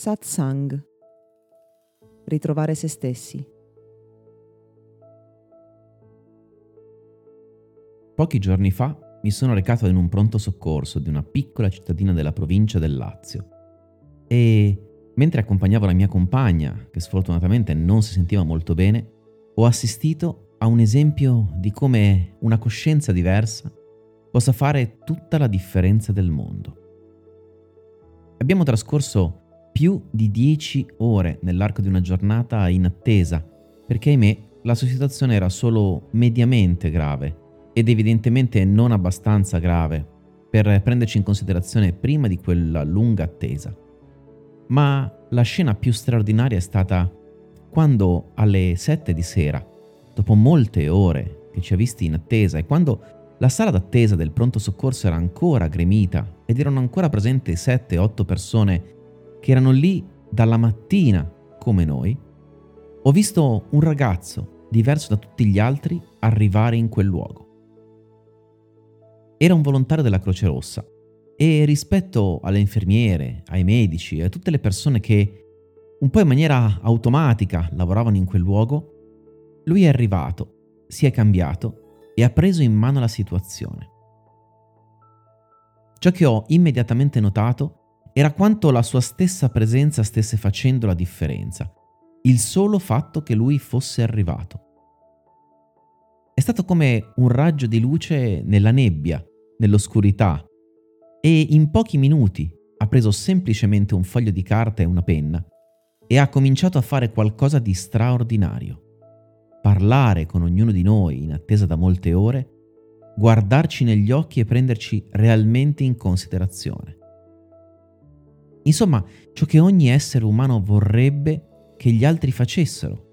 Satsang. Ritrovare se stessi. Pochi giorni fa mi sono recato in un pronto soccorso di una piccola cittadina della provincia del Lazio e mentre accompagnavo la mia compagna, che sfortunatamente non si sentiva molto bene, ho assistito a un esempio di come una coscienza diversa possa fare tutta la differenza del mondo. Abbiamo trascorso più di 10 ore nell'arco di una giornata in attesa, perché ahimè la sua situazione era solo mediamente grave ed evidentemente non abbastanza grave per prenderci in considerazione prima di quella lunga attesa. Ma la scena più straordinaria è stata quando alle 7 di sera, dopo molte ore che ci ha visti in attesa e quando la sala d'attesa del pronto soccorso era ancora gremita ed erano ancora presenti 7-8 persone che erano lì dalla mattina come noi, ho visto un ragazzo diverso da tutti gli altri arrivare in quel luogo. Era un volontario della Croce Rossa e rispetto alle infermiere, ai medici e a tutte le persone che un po' in maniera automatica lavoravano in quel luogo, lui è arrivato, si è cambiato e ha preso in mano la situazione. Ciò che ho immediatamente notato era quanto la sua stessa presenza stesse facendo la differenza, il solo fatto che lui fosse arrivato. È stato come un raggio di luce nella nebbia, nell'oscurità, e in pochi minuti ha preso semplicemente un foglio di carta e una penna e ha cominciato a fare qualcosa di straordinario. Parlare con ognuno di noi in attesa da molte ore, guardarci negli occhi e prenderci realmente in considerazione. Insomma, ciò che ogni essere umano vorrebbe che gli altri facessero.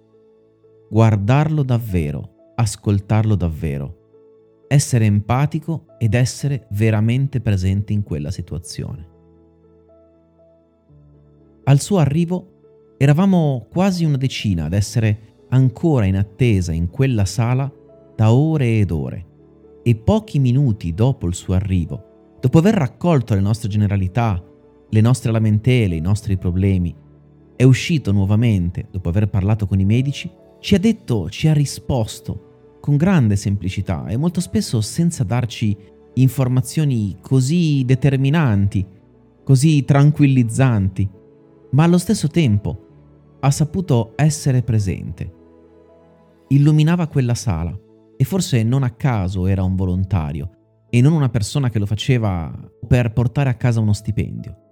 Guardarlo davvero, ascoltarlo davvero, essere empatico ed essere veramente presente in quella situazione. Al suo arrivo eravamo quasi una decina ad essere ancora in attesa in quella sala da ore ed ore e pochi minuti dopo il suo arrivo, dopo aver raccolto le nostre generalità, le nostre lamentele, i nostri problemi, è uscito nuovamente, dopo aver parlato con i medici, ci ha detto, ci ha risposto con grande semplicità e molto spesso senza darci informazioni così determinanti, così tranquillizzanti, ma allo stesso tempo ha saputo essere presente. Illuminava quella sala e forse non a caso era un volontario e non una persona che lo faceva per portare a casa uno stipendio.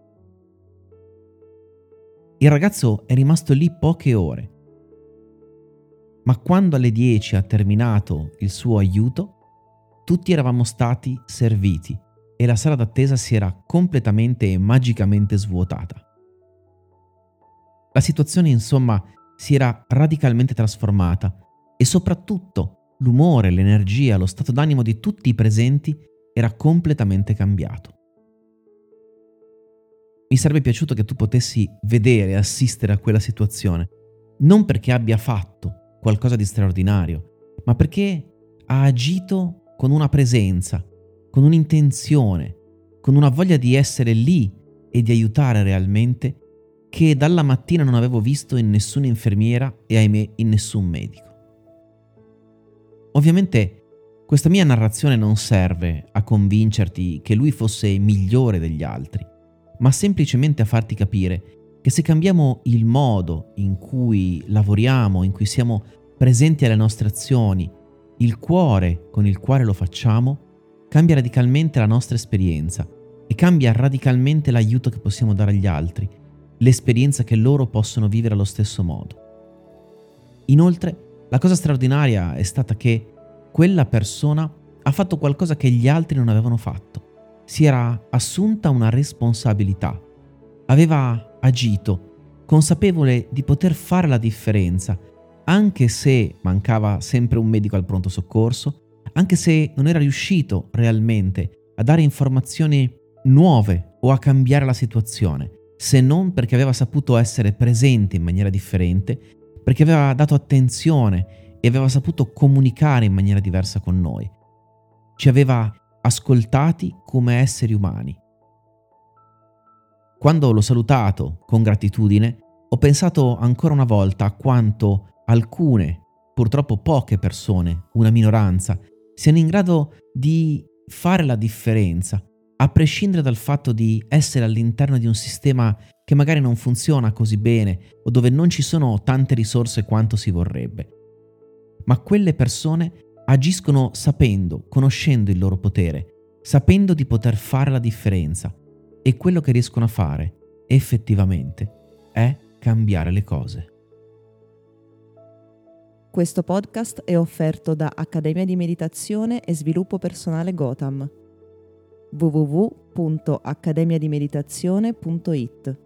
Il ragazzo è rimasto lì poche ore, ma quando alle 10 ha terminato il suo aiuto, tutti eravamo stati serviti e la sala d'attesa si era completamente e magicamente svuotata. La situazione, insomma, si era radicalmente trasformata e soprattutto l'umore, l'energia, lo stato d'animo di tutti i presenti era completamente cambiato. Mi sarebbe piaciuto che tu potessi vedere assistere a quella situazione, non perché abbia fatto qualcosa di straordinario, ma perché ha agito con una presenza, con un'intenzione, con una voglia di essere lì e di aiutare realmente che dalla mattina non avevo visto in nessuna infermiera e ahimè in nessun medico. Ovviamente questa mia narrazione non serve a convincerti che lui fosse migliore degli altri, ma semplicemente a farti capire che se cambiamo il modo in cui lavoriamo, in cui siamo presenti alle nostre azioni, il cuore con il quale lo facciamo, cambia radicalmente la nostra esperienza e cambia radicalmente l'aiuto che possiamo dare agli altri, l'esperienza che loro possono vivere allo stesso modo. Inoltre, la cosa straordinaria è stata che quella persona ha fatto qualcosa che gli altri non avevano fatto si era assunta una responsabilità, aveva agito, consapevole di poter fare la differenza, anche se mancava sempre un medico al pronto soccorso, anche se non era riuscito realmente a dare informazioni nuove o a cambiare la situazione, se non perché aveva saputo essere presente in maniera differente, perché aveva dato attenzione e aveva saputo comunicare in maniera diversa con noi. Ci aveva ascoltati come esseri umani. quando l'ho salutato con gratitudine, ho pensato ancora una volta a quanto alcune, purtroppo poche persone, una minoranza, siano in grado di fare la differenza, a prescindere dal fatto di essere all'interno di un sistema che magari non funziona così bene o dove non ci sono tante risorse quanto si vorrebbe. Ma quelle persone agiscono sapendo, conoscendo il loro potere, sapendo di poter fare la differenza. E quello che riescono a fare effettivamente è cambiare le cose. Questo podcast è offerto da Accademia di Meditazione e Sviluppo Personale Gotham. www.accademiadimeditazione.it